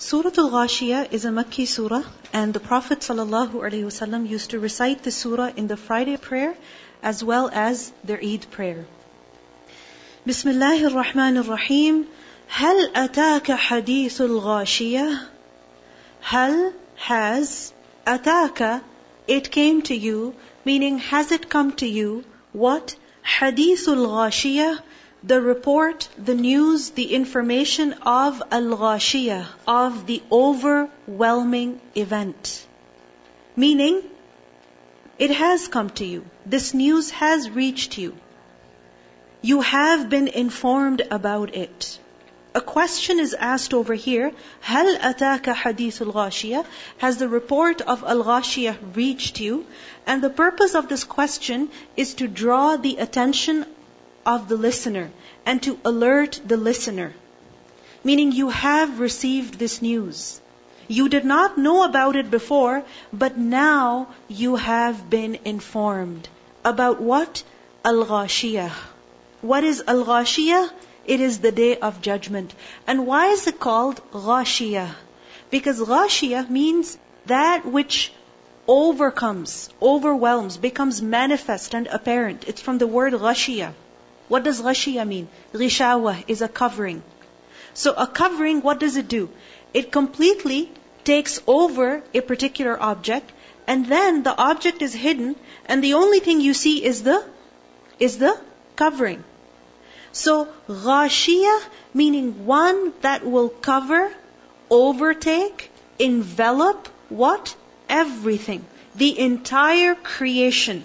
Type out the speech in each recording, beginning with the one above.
Surah Al-Ghashiyah is a Makki surah and the Prophet ﷺ used to recite this surah in the Friday prayer as well as their Eid prayer. Bismillahir Rahmanir Rahim. Hal ataka hadithul ghashiyah? Hal has ataka it came to you, meaning has it come to you? What hadithul ghashiyah? the report, the news, the information of al-ghashiyah, of the overwhelming event. Meaning, it has come to you. This news has reached you. You have been informed about it. A question is asked over here, هل أتاك حديث الغاشية? Has the report of al-ghashiyah reached you? And the purpose of this question is to draw the attention of the listener and to alert the listener. Meaning you have received this news. You did not know about it before, but now you have been informed. About what? Al-Ghashiyah. What is Al-Ghashiyah? It is the day of judgment. And why is it called Ghashiyah? Because Ghashiyah means that which overcomes, overwhelms, becomes manifest and apparent. It's from the word Ghashiyah. What does ghashiya mean? Ghishawa is a covering. So a covering, what does it do? It completely takes over a particular object and then the object is hidden and the only thing you see is the is the covering. So ghashiya meaning one that will cover, overtake, envelop what? Everything. The entire creation.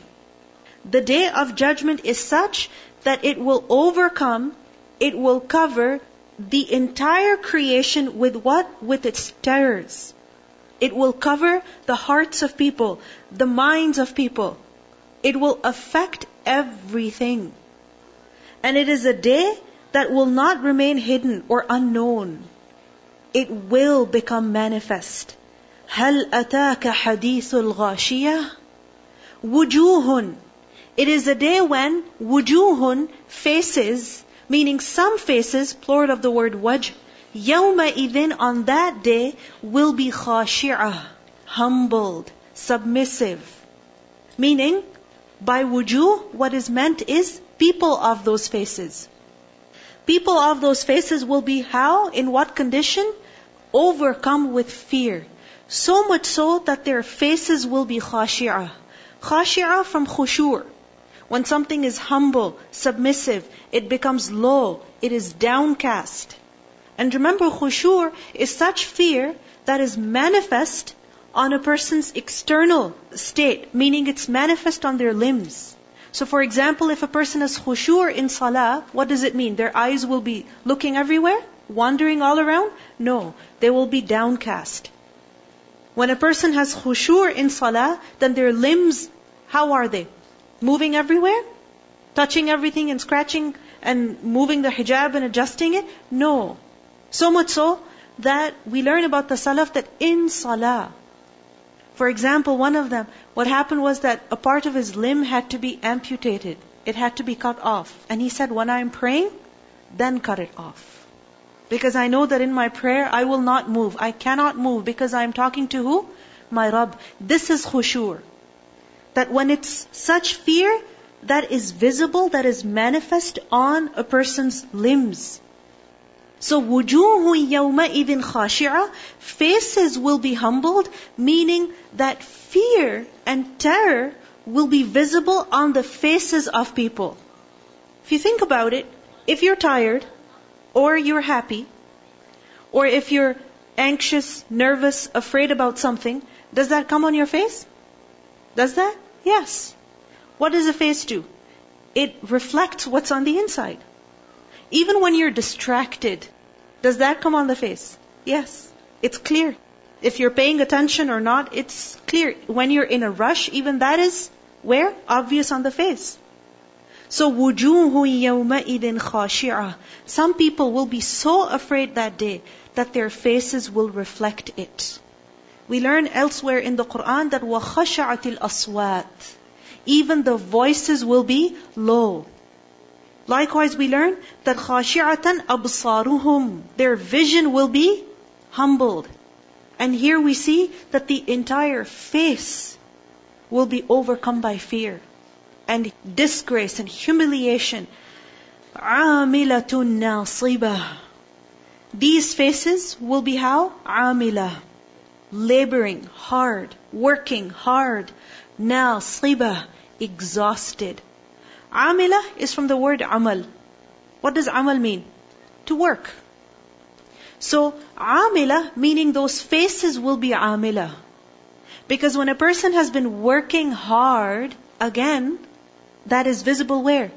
The day of judgment is such that it will overcome, it will cover the entire creation with what? With its terrors. It will cover the hearts of people, the minds of people. It will affect everything. And it is a day that will not remain hidden or unknown. It will become manifest. هل أتاك حديث الغاشية وجوه it is a day when wujuhun, faces, meaning some faces, plural of the word wajh, yawma idin on that day will be khashi'ah, humbled, submissive. Meaning, by wujuh, what is meant is people of those faces. People of those faces will be how? In what condition? Overcome with fear. So much so that their faces will be khashi'ah. Khashi'ah from khushu. When something is humble, submissive, it becomes low, it is downcast. And remember, khushu is such fear that is manifest on a person's external state, meaning it's manifest on their limbs. So for example, if a person has khushu in salah, what does it mean? Their eyes will be looking everywhere? Wandering all around? No, they will be downcast. When a person has khushu in salah, then their limbs, how are they? Moving everywhere? Touching everything and scratching and moving the hijab and adjusting it? No. So much so that we learn about the salaf that in salah, for example, one of them, what happened was that a part of his limb had to be amputated. It had to be cut off. And he said, when I'm praying, then cut it off. Because I know that in my prayer, I will not move. I cannot move because I'm talking to who? My Rabb. This is khushu. That when it's such fear that is visible, that is manifest on a person's limbs. So wujuhu yawma'idin khashi'a, faces will be humbled, meaning that fear and terror will be visible on the faces of people. If you think about it, if you're tired, or you're happy, or if you're anxious, nervous, afraid about something, does that come on your face? Does that? Yes. What does a face do? It reflects what's on the inside. Even when you're distracted, does that come on the face? Yes. It's clear. If you're paying attention or not, it's clear. When you're in a rush, even that is where? Obvious on the face. So. Some people will be so afraid that day that their faces will reflect it. We learn elsewhere in the Quran that وَخَشَعَتِ الْأَصْوَاتِ Even the voices will be low. Likewise, we learn that خَاشِعَةً أَبْصَارُهُمْ Their vision will be humbled. And here we see that the entire face will be overcome by fear and disgrace and humiliation. عاملة ناصبة These faces will be how? عاملة laboring hard, working hard. Now, sriba, exhausted. Amila is from the word amal. What does amal mean? To work. So, amila, meaning those faces will be amila. Because when a person has been working hard, again, that is visible where?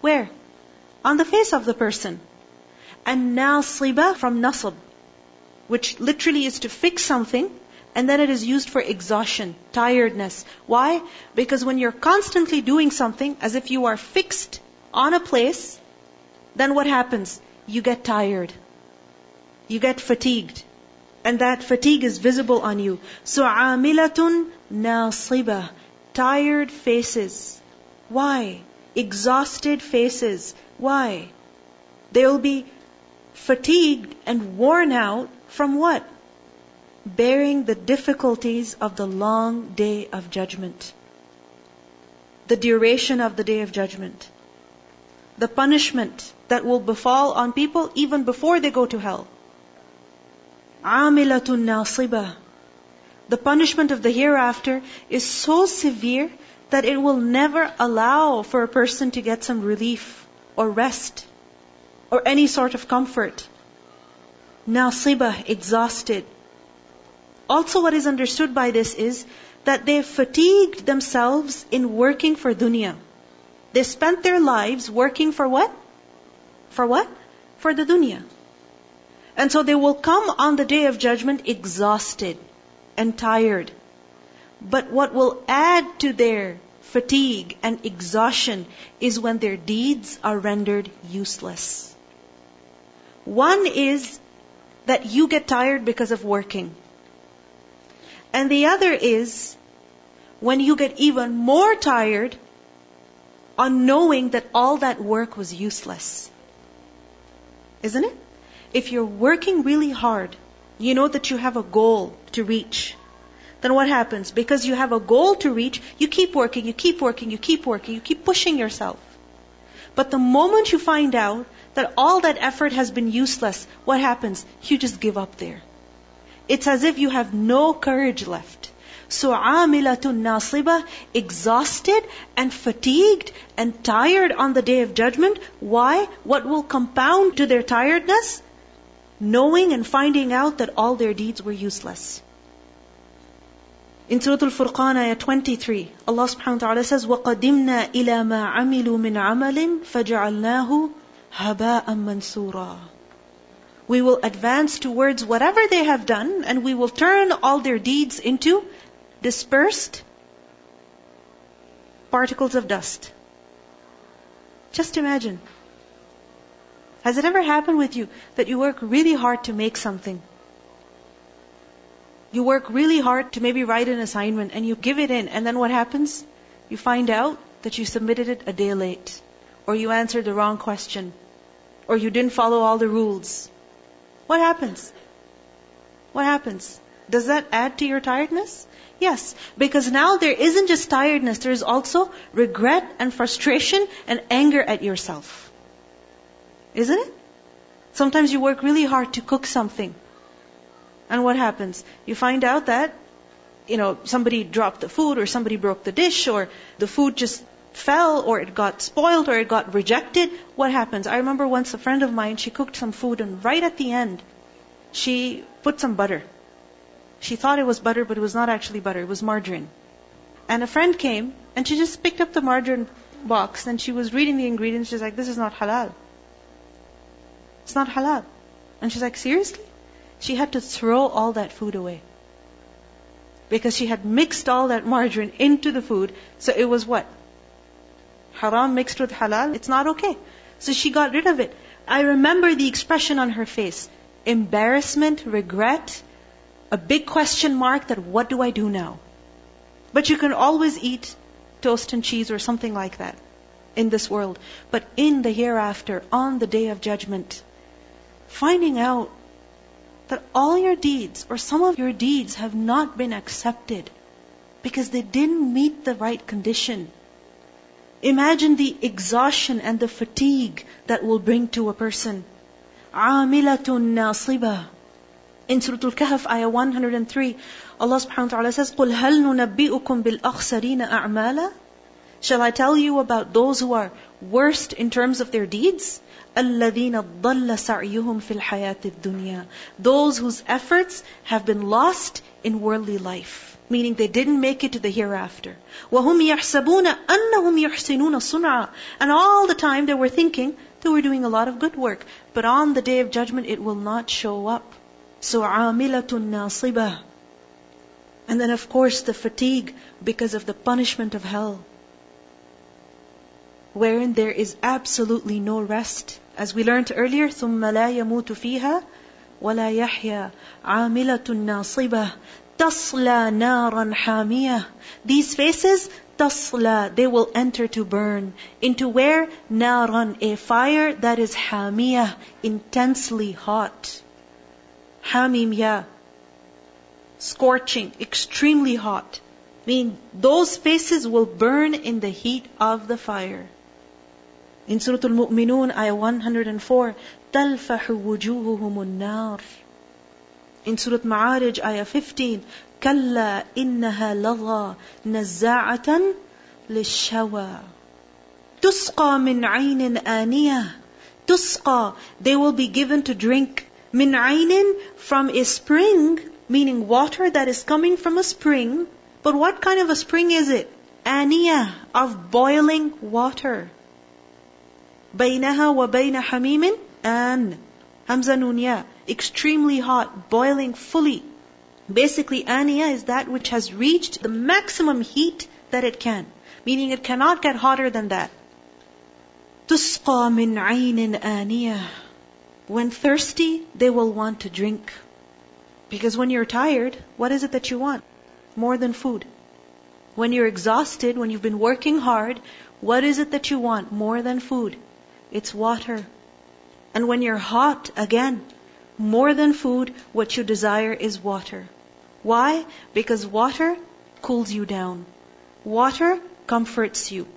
Where? On the face of the person. And nasiba from nasab which literally is to fix something, and then it is used for exhaustion, tiredness. Why? Because when you're constantly doing something as if you are fixed on a place, then what happens? You get tired you get fatigued. And that fatigue is visible on you. So amilatun nasiba. Tired faces. Why? Exhausted faces. Why? They'll be fatigued and worn out from what? Bearing the difficulties of the long day of judgment. The duration of the day of judgment. The punishment that will befall on people even before they go to hell. عاملة ناصبة. The punishment of the hereafter is so severe that it will never allow for a person to get some relief or rest or any sort of comfort. Nasiba, exhausted. Also what is understood by this is that they fatigued themselves in working for dunya. They spent their lives working for what? For what? For the dunya. And so they will come on the day of judgment exhausted and tired. But what will add to their fatigue and exhaustion is when their deeds are rendered useless. One is that you get tired because of working. And the other is when you get even more tired on knowing that all that work was useless. Isn't it? if you're working really hard, you know that you have a goal to reach, then what happens? Because you have a goal to reach, you keep working, you keep working, you keep working, you keep pushing yourself. But the moment you find out that all that effort has been useless, what happens? You just give up there. It's as if you have no courage left. So amilatun nasiba, exhausted and fatigued and tired on the day of judgment. Why? What will compound to their tiredness? knowing and finding out that all their deeds were useless. In Surah Al-Furqan, ayah 23, Allah subhanahu wa ta'ala says, وَقَدِمْنَا إِلَى مَا عَمِلُوا مِنْ عَمَلٍ فَجَعَلْنَاهُ haba'am mansura. We will advance towards whatever they have done and we will turn all their deeds into dispersed particles of dust. Just imagine. Has it ever happened with you that you work really hard to make something? You work really hard to maybe write an assignment and you give it in and then what happens? You find out that you submitted it a day late or you answered the wrong question or you didn't follow all the rules. What happens? What happens? Does that add to your tiredness? Yes, because now there isn't just tiredness, there is also regret and frustration and anger at yourself. Isn't it? Sometimes you work really hard to cook something. And what happens? You find out that, you know, somebody dropped the food or somebody broke the dish or the food just fell or it got spoiled or it got rejected. What happens? I remember once a friend of mine, she cooked some food and right at the end, she put some butter. She thought it was butter, but it was not actually butter. It was margarine. And a friend came and she just picked up the margarine box and she was reading the ingredients. She's like, this is not halal. It's not halal. And she's like, seriously? She had to throw all that food away. Because she had mixed all that margarine into the food. So it was what? Haram mixed with halal. It's not okay. So she got rid of it. I remember the expression on her face. Embarrassment, regret, a big question mark that what do I do now? But you can always eat toast and cheese or something like that in this world. But in the hereafter, on the day of judgment, finding out that all your deeds or some of your deeds have not been accepted because they didn't meet the right condition. Imagine the exhaustion and the fatigue that will bring to a person. عَامِلَةٌ نَاصِبَةٌ In Surah Al-Kahf, ayah 103, Allah subhanahu wa ta'ala says, قُلْ هَلْ نُنَبِّئُكُمْ بِالْأَخْسَرِينَ أَعْمَالًا Shall I tell you about those who are worst in terms of their deeds? الَّذِينَ ضَلَّ سَعْيُهُمْ فِي الْحَيَاةِ الدُّنْيَا Those whose efforts have been lost in worldly life meaning they didn't make it to the hereafter. وَهُمْ يَحْسَبُونَ أَنَّهُمْ يُحْسِنُونَ صُنْعًا And all the time they were thinking they were doing a lot of good work. But on the day of judgment, it will not show up. So عَامِلَةٌ نَاصِبَةٌ And then of course the fatigue because of the punishment of hell. Wherein there is absolutely no rest. As we learned earlier, ثُمَّ لَا يَمُوتُ فِيهَا وَلَا يَحْيَى عَامِلَةٌ نَاصِبَةٌ تصلى نارا حامية. These faces, تصلى, they will enter to burn. Into where? نارا, a fire that is حامية, intensely hot. Hamim ya. Scorching, extremely hot. I mean, those faces will burn in the heat of the fire. In Surah Al-Mu'minun, ayah 104, تَلْفَحُ وُجُوهُهُمُ النَّارِ in Surah Ma'arij, Ayah 15, كلا إنها لظى نزاعة للشوى تسقى من عين آنية تسقى they will be given to drink من عين from a spring meaning water that is coming from a spring. But what kind of a spring is it? آنية of boiling water. بينها وبين حميم آن Hamza Nunya, extremely hot, boiling fully. Basically, aniya is that which has reached the maximum heat that it can, meaning it cannot get hotter than that. تسقى من عين آنية when thirsty, they will want to drink. Because when you're tired, what is it that you want? More than food. When you're exhausted, when you've been working hard, what is it that you want more than food? It's water. And when you're hot, again, more than food, what you desire is water. Why? Because water cools you down. Water comforts you.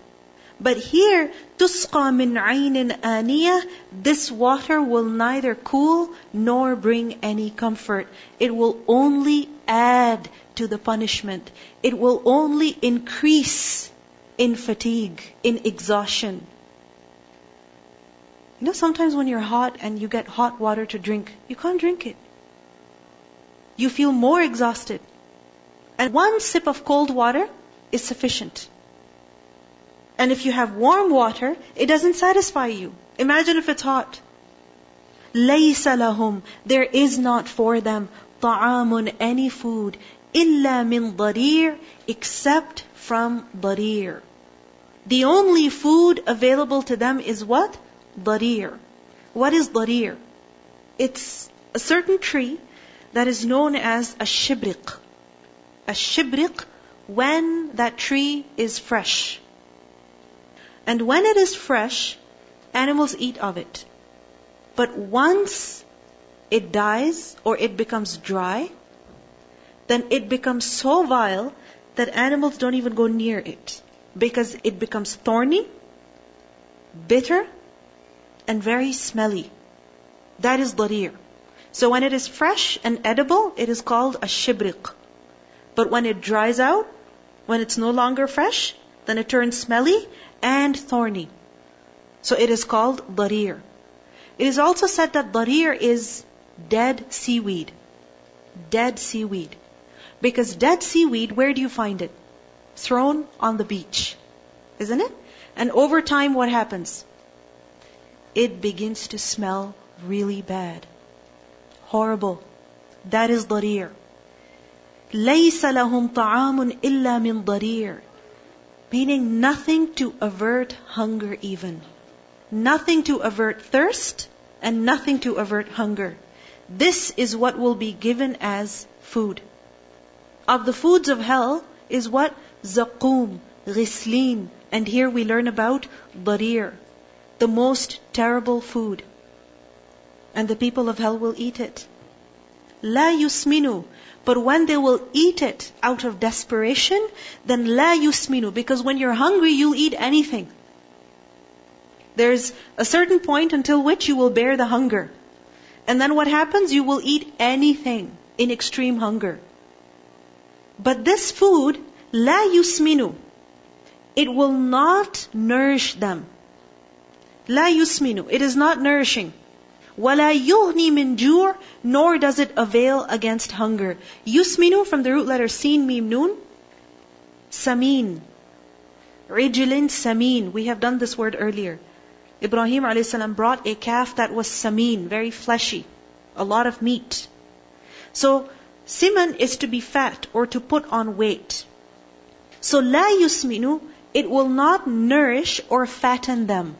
But here, تُسْقَى مِنْ عَيْنٍ آنِيَةٍ This water will neither cool nor bring any comfort. It will only add to the punishment. It will only increase in fatigue, in exhaustion. You know, sometimes when you're hot and you get hot water to drink, you can't drink it. You feel more exhausted. And one sip of cold water is sufficient. And if you have warm water, it doesn't satisfy you. Imagine if it's hot. لَيْسَ لَهُمْ There is not for them طَعَامٌ any food إِلَّا مِنْ ضَرِيرٍ except from ضَرِير. The only food available to them is what? Dari'. What is Dari'? It's a certain tree that is known as a shibriq. A shibriq when that tree is fresh. And when it is fresh, animals eat of it. But once it dies or it becomes dry, then it becomes so vile that animals don't even go near it because it becomes thorny, bitter, and very smelly. That is dari'. So when it is fresh and edible, it is called a shibriq. But when it dries out, when it's no longer fresh, then it turns smelly and thorny. So it is called dari'. It is also said that dari' is dead seaweed. Dead seaweed. Because dead seaweed, where do you find it? Thrown on the beach. Isn't it? And over time, what happens? it begins to smell really bad. Horrible. That is dari'. لَيْسَ لَهُمْ طَعَامٌ إِلَّا مِنْ ضَرِيرٍ Meaning nothing to avert hunger even. Nothing to avert thirst and nothing to avert hunger. This is what will be given as food. Of the foods of hell is what? Zaqqum, ghisleen. And here we learn about darir the most terrible food. And the people of hell will eat it. la yusminu. But when they will eat it out of desperation, then la yusminu. Because when you're hungry, you'll eat anything. There's a certain point until which you will bear the hunger. And then what happens? You will eat anything in extreme hunger. But this food, la yusminu, it will not nourish them. La yusminu, it is not nourishing. Wala yughni min jur, nor does it avail against hunger. Yusminu from the root letter sin mim nun, samin. Rijlin samin. We have done this word earlier. Ibrahim a.s. brought a calf that was samin, very fleshy, a lot of meat. So, siman is to be fat or to put on weight. So, la yusminu, it will not nourish or fatten them.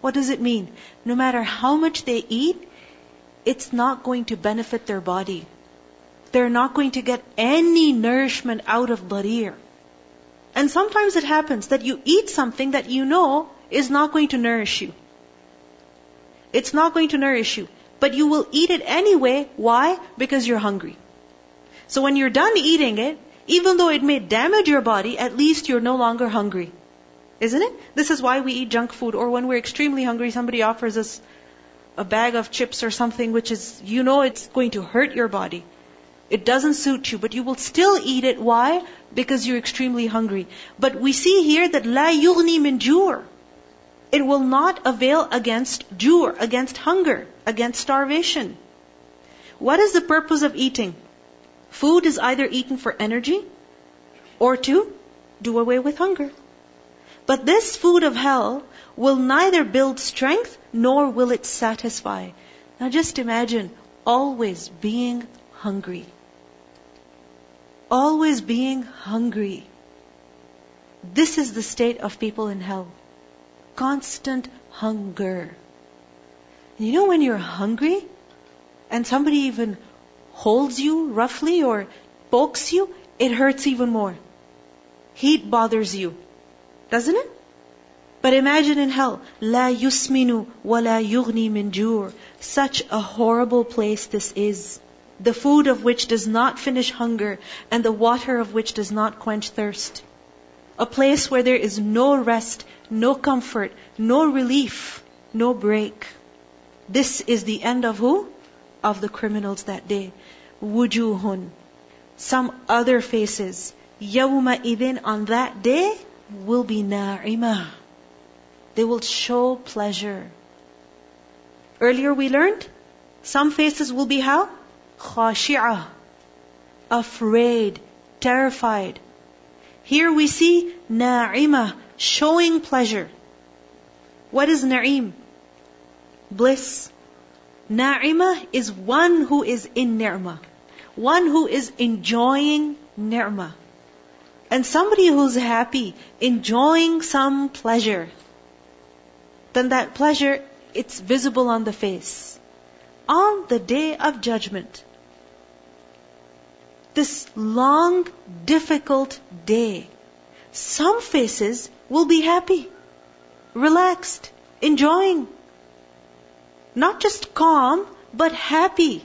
What does it mean? No matter how much they eat, it's not going to benefit their body. They're not going to get any nourishment out of dari'. And sometimes it happens that you eat something that you know is not going to nourish you. It's not going to nourish you. But you will eat it anyway. Why? Because you're hungry. So when you're done eating it, even though it may damage your body, at least you're no longer hungry. Isn't it? This is why we eat junk food, or when we're extremely hungry, somebody offers us a bag of chips or something which is, you know, it's going to hurt your body. It doesn't suit you, but you will still eat it. Why? Because you're extremely hungry. But we see here that la yughni min jur. It will not avail against jur, against hunger, against starvation. What is the purpose of eating? Food is either eaten for energy or to do away with hunger. But this food of hell will neither build strength nor will it satisfy. Now just imagine always being hungry. Always being hungry. This is the state of people in hell. Constant hunger. You know when you're hungry and somebody even holds you roughly or pokes you, it hurts even more. Heat bothers you. Doesn't it? But imagine in hell, la yusminu wa la yughni min jur. Such a horrible place this is. The food of which does not finish hunger and the water of which does not quench thirst. A place where there is no rest, no comfort, no relief, no break. This is the end of who? Of the criminals that day. Wujuhun. Some other faces. Yawma idin on that day will be na'imah. They will show pleasure. Earlier we learned, some faces will be how? Khashi'ah. Afraid, terrified. Here we see na'imah, showing pleasure. What is na'im? Bliss. Na'imah is one who is in ni'mah. One who is enjoying ni'mah. And somebody who's happy, enjoying some pleasure, then that pleasure, it's visible on the face. On the day of judgment, this long, difficult day, some faces will be happy, relaxed, enjoying. Not just calm, but happy.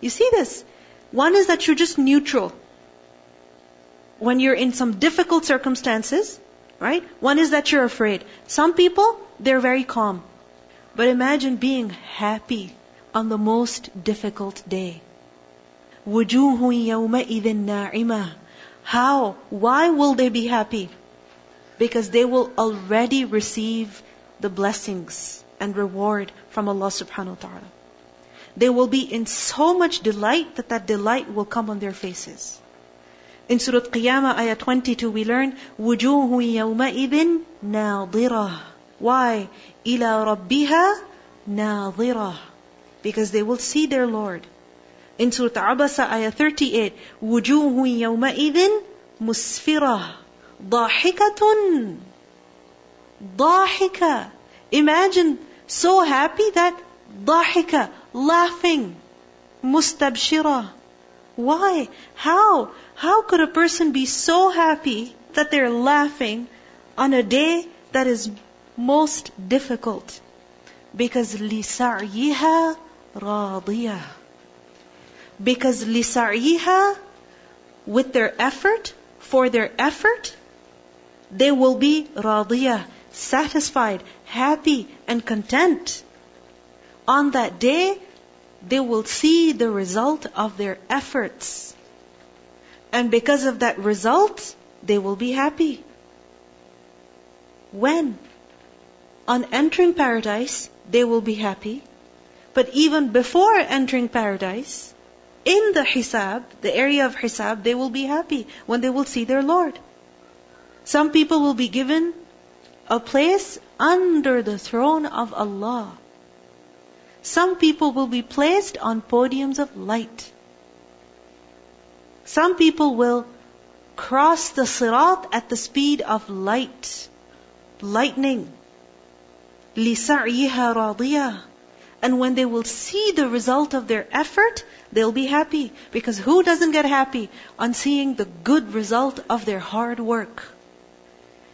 You see this? One is that you're just neutral when you're in some difficult circumstances, right? One is that you're afraid. Some people, they're very calm. But imagine being happy on the most difficult day. وُجُوهٌ يَوْمَئِذٍ نَاعِمَةٌ How? Why will they be happy? Because they will already receive the blessings and reward from Allah subhanahu wa ta'ala. They will be in so much delight that that delight will come on their faces. In Surah Qiyamah, ayah 22, we learn, وُجُوهٌ يَوْمَئِذٍ نَاظِرَةٌ Why? إِلَى رَبِّهَا نَاظِرَةٌ Because they will see their Lord. In Surah Abasa, ayah 38, وُجُوهٌ يَوْمَئِذٍ مُسْفِرَةٌ ضَاحِكَةٌ ضَاحِكَةٌ Imagine so happy that ضَاحِكَةٌ laughing mustabshira why? How? How could a person be so happy that they're laughing on a day that is most difficult? Because لِسَعْيِهَا رَاضِيَةٌ Because لِسَعْيِهَا With their effort, for their effort, they will be radiyah, satisfied, happy, and content. On that day, they will see the result of their efforts. And because of that result, they will be happy. When? On entering paradise, they will be happy. But even before entering paradise, in the hisab, the area of hisab, they will be happy when they will see their Lord. Some people will be given a place under the throne of Allah. Some people will be placed on podiums of light. Some people will cross the sirat at the speed of light, lightning. لِسَعْيِهَا رَاضِيَةً And when they will see the result of their effort, they'll be happy. Because who doesn't get happy on seeing the good result of their hard work?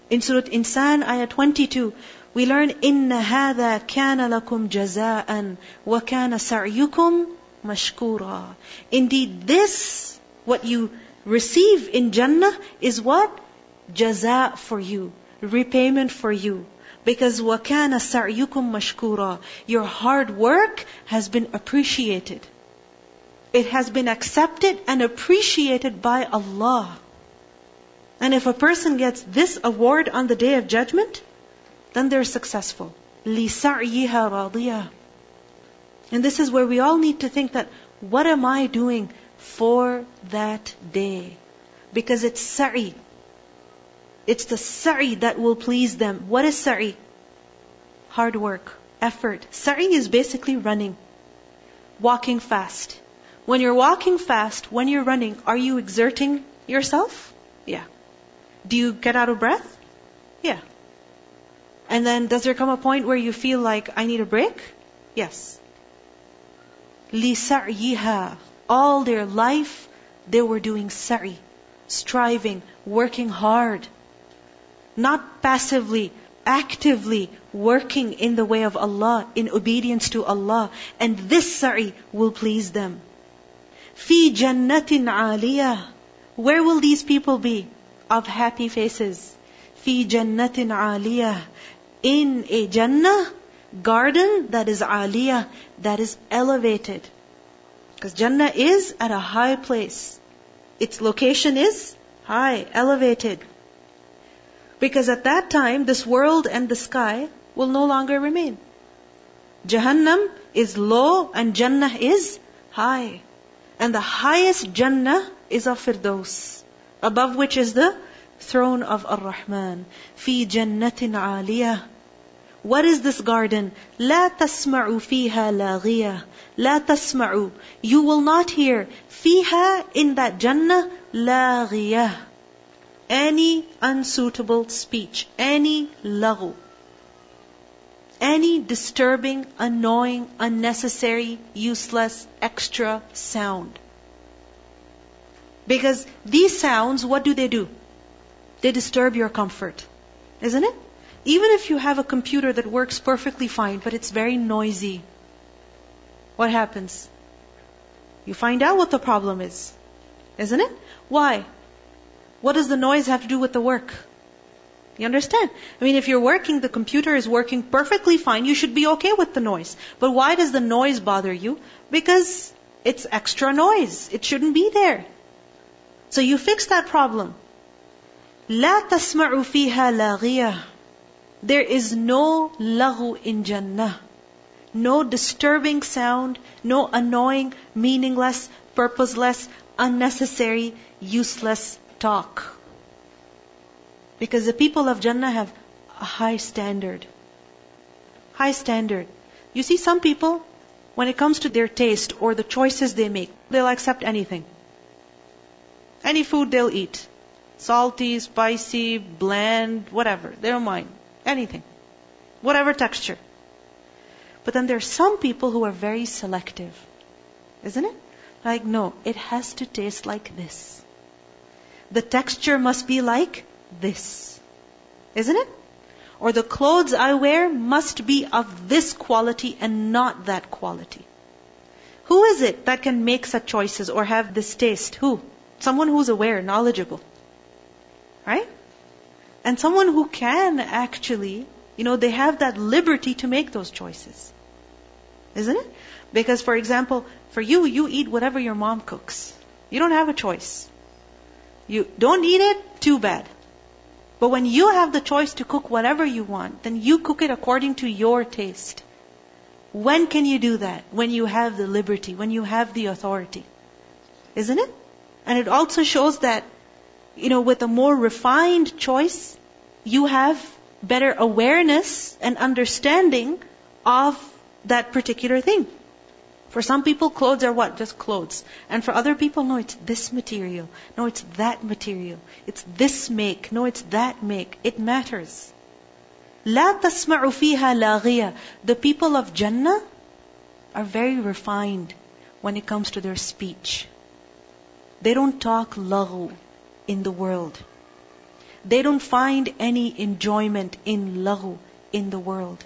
In Surah Insan, ayah 22, we learn, إِنَّ هَذَا كَانَ لَكُمْ جَزَاءً وَكَانَ سَعْيُكُمْ مَشْكُورًا Indeed, this, what you receive in Jannah, is what? Jaza for you, repayment for you. Because وَكَانَ سَعْيُكُمْ مَشْكُورًا Your hard work has been appreciated. It has been accepted and appreciated by Allah. And if a person gets this award on the day of judgment, then they're successful. لِسَعْيِهَا رَاضِيَةً And this is where we all need to think that, what am I doing for that day? Because it's sa'i. It's the sa'i that will please them. What is sa'i? Hard work, effort. Sa'i is basically running, walking fast. When you're walking fast, when you're running, are you exerting yourself? Yeah. Do you get out of breath? Yeah. And then does there come a point where you feel like, I need a break? Yes. لِسَعْيِهَا All their life, they were doing sa'i, striving, working hard. Not passively, actively working in the way of Allah, in obedience to Allah. And this sa'i will please them. فِي جَنَّةٍ عَالِيَةٍ Where will these people be? Of happy faces. فِي جَنَّةٍ عَالِيَةٍ in a Jannah garden that is aliyah, that is elevated. Because Jannah is at a high place. Its location is high, elevated. Because at that time, this world and the sky will no longer remain. Jahannam is low and Jannah is high. And the highest Jannah is of Firdaus, above which is the throne of Ar-Rahman. Fi jannatin aliyah. What is this garden? لا تسمع فيها لاغية. لا تسمع. You will not hear فيها in that Jannah لاغية. Any unsuitable speech, any laghu, any disturbing, annoying, unnecessary, useless, extra sound. Because these sounds, what do they do? They disturb your comfort. Isn't it? Even if you have a computer that works perfectly fine, but it's very noisy, what happens? You find out what the problem is. Isn't it? Why? What does the noise have to do with the work? You understand? I mean, if you're working, the computer is working perfectly fine, you should be okay with the noise. But why does the noise bother you? Because it's extra noise. It shouldn't be there. So you fix that problem. لا تسمع فيها لاغية there is no laghu in Jannah. No disturbing sound, no annoying, meaningless, purposeless, unnecessary, useless talk. Because the people of Jannah have a high standard. High standard. You see, some people, when it comes to their taste or the choices they make, they'll accept anything. Any food they'll eat. Salty, spicy, bland, whatever. They don't mind. Anything. Whatever texture. But then there are some people who are very selective. Isn't it? Like, no, it has to taste like this. The texture must be like this. Isn't it? Or the clothes I wear must be of this quality and not that quality. Who is it that can make such choices or have this taste? Who? Someone who's aware, knowledgeable. Right? And someone who can actually, you know, they have that liberty to make those choices. Isn't it? Because, for example, for you, you eat whatever your mom cooks. You don't have a choice. You don't eat it, too bad. But when you have the choice to cook whatever you want, then you cook it according to your taste. When can you do that? When you have the liberty, when you have the authority. Isn't it? And it also shows that, you know, with a more refined choice, you have better awareness and understanding of that particular thing. For some people, clothes are what? Just clothes. And for other people, no, it's this material. No, it's that material. It's this make. No, it's that make. It matters. لا تسمع فيها لاغية. The people of Jannah are very refined when it comes to their speech. They don't talk laghu in the world. They don't find any enjoyment in laghu in the world.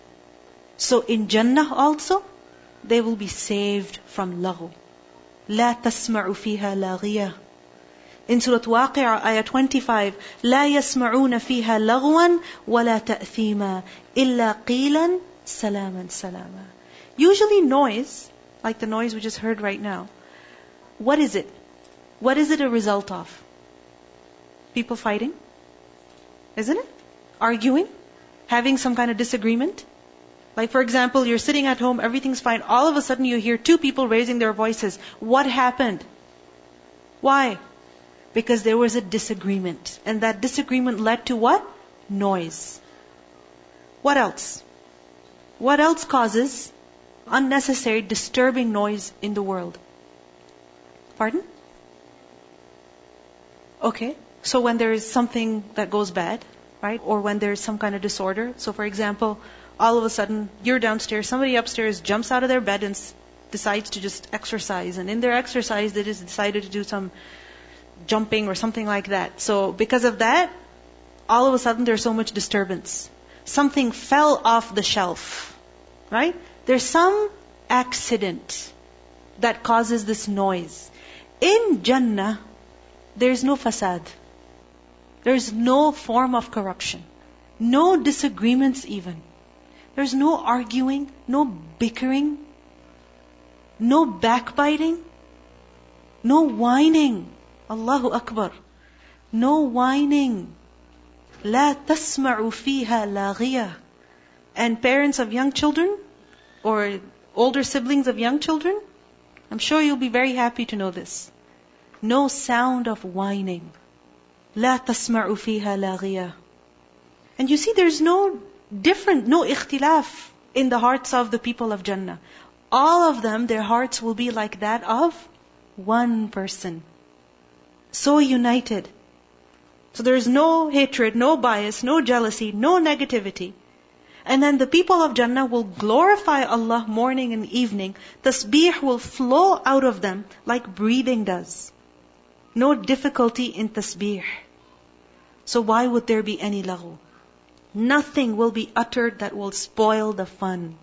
So in Jannah also, they will be saved from laghu. لا تسمع فيها لاغية. In Surah Waqi'ah, ayah 25, لا يسمعون فيها لغوا ولا تأثيما إلا قيلا سلاما سلاما. Usually noise, like the noise we just heard right now, what is it? What is it a result of? People fighting? Isn't it? Arguing? Having some kind of disagreement? Like, for example, you're sitting at home, everything's fine. All of a sudden, you hear two people raising their voices. What happened? Why? Because there was a disagreement. And that disagreement led to what? Noise. What else? What else causes unnecessary, disturbing noise in the world? Pardon? Okay. So when there is something that goes bad, right? Or when there's some kind of disorder. So for example, all of a sudden you're downstairs, somebody upstairs jumps out of their bed and decides to just exercise. And in their exercise, they just decided to do some jumping or something like that. So because of that, all of a sudden there's so much disturbance. Something fell off the shelf, right? There's some accident that causes this noise. In Jannah, there's no fasad. There's no form of corruption. No disagreements even. There's no arguing, no bickering, no backbiting, no whining. Allahu Akbar. No whining. لا تسمع فيها لاغية. And parents of young children, or older siblings of young children, I'm sure you'll be very happy to know this. No sound of whining. لا تسمع فيها لاغية. And you see, there's no different, no ikhtilaf in the hearts of the people of Jannah. All of them, their hearts will be like that of one person. So united. So there's no hatred, no bias, no jealousy, no negativity. And then the people of Jannah will glorify Allah morning and evening. Tasbih will flow out of them like breathing does. No difficulty in tasbih. So why would there be any laghu? Nothing will be uttered that will spoil the fun.